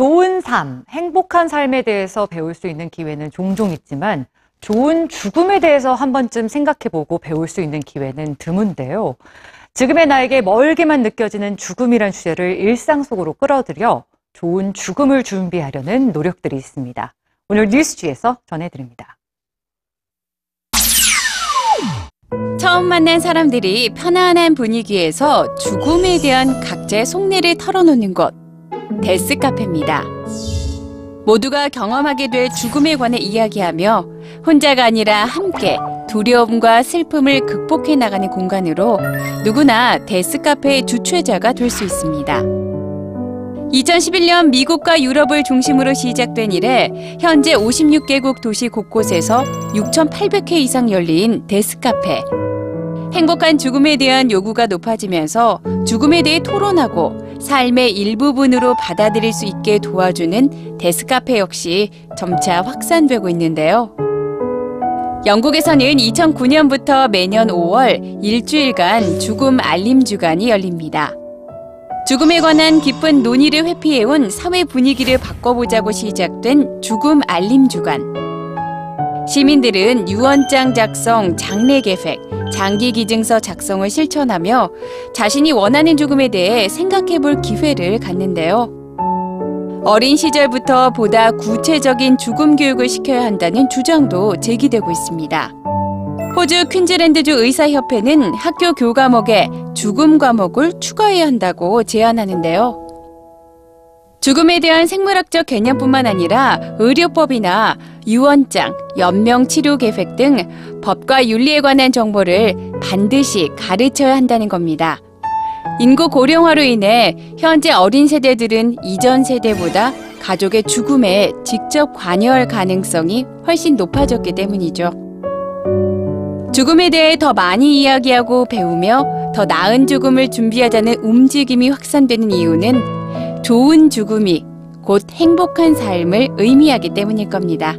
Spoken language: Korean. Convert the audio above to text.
좋은 삶, 행복한 삶에 대해서 배울 수 있는 기회는 종종 있지만 좋은 죽음에 대해서 한 번쯤 생각해보고 배울 수 있는 기회는 드문데요. 지금의 나에게 멀게만 느껴지는 죽음이란 주제를 일상 속으로 끌어들여 좋은 죽음을 준비하려는 노력들이 있습니다. 오늘 뉴스지에서 전해드립니다. 처음 만난 사람들이 편안한 분위기에서 죽음에 대한 각자의 속내를 털어놓는 곳, 데스 카페입니다. 모두가 경험하게 될 죽음에 관해 이야기하며 혼자가 아니라 함께 두려움과 슬픔을 극복해 나가는 공간으로 누구나 데스 카페의 주최자가 될 수 있습니다. 2011년 미국과 유럽을 중심으로 시작된 이래 현재 56개국 도시 곳곳에서 6,800회 이상 열린 데스카페. 행복한 죽음에 대한 요구가 높아지면서 죽음에 대해 토론하고 삶의 일부분으로 받아들일 수 있게 도와주는 데스카페 역시 점차 확산되고 있는데요. 영국에서는 2009년부터 매년 5월 일주일간 죽음 알림 주간이 열립니다. 죽음에 관한 깊은 논의를 회피해온 사회 분위기를 바꿔보자고 시작된 죽음 알림 주간. 시민들은 유언장 작성, 장례 계획, 장기 기증서 작성을 실천하며 자신이 원하는 죽음에 대해 생각해 볼 기회를 갖는데요. 어린 시절부터 보다 구체적인 죽음 교육을 시켜야 한다는 주장도 제기되고 있습니다. 호주 퀸즐랜드주 의사협회는 학교 교과목에 죽음 과목을 추가해야 한다고 제안하는데요. 죽음에 대한 생물학적 개념뿐만 아니라 의료법이나 유언장, 연명 치료 계획 등 법과 윤리에 관한 정보를 반드시 가르쳐야 한다는 겁니다. 인구 고령화로 인해 현재 어린 세대들은 이전 세대보다 가족의 죽음에 직접 관여할 가능성이 훨씬 높아졌기 때문이죠. 죽음에 대해 더 많이 이야기하고 배우며 더 나은 죽음을 준비하자는 움직임이 확산되는 이유는 좋은 죽음이 곧 행복한 삶을 의미하기 때문일 겁니다.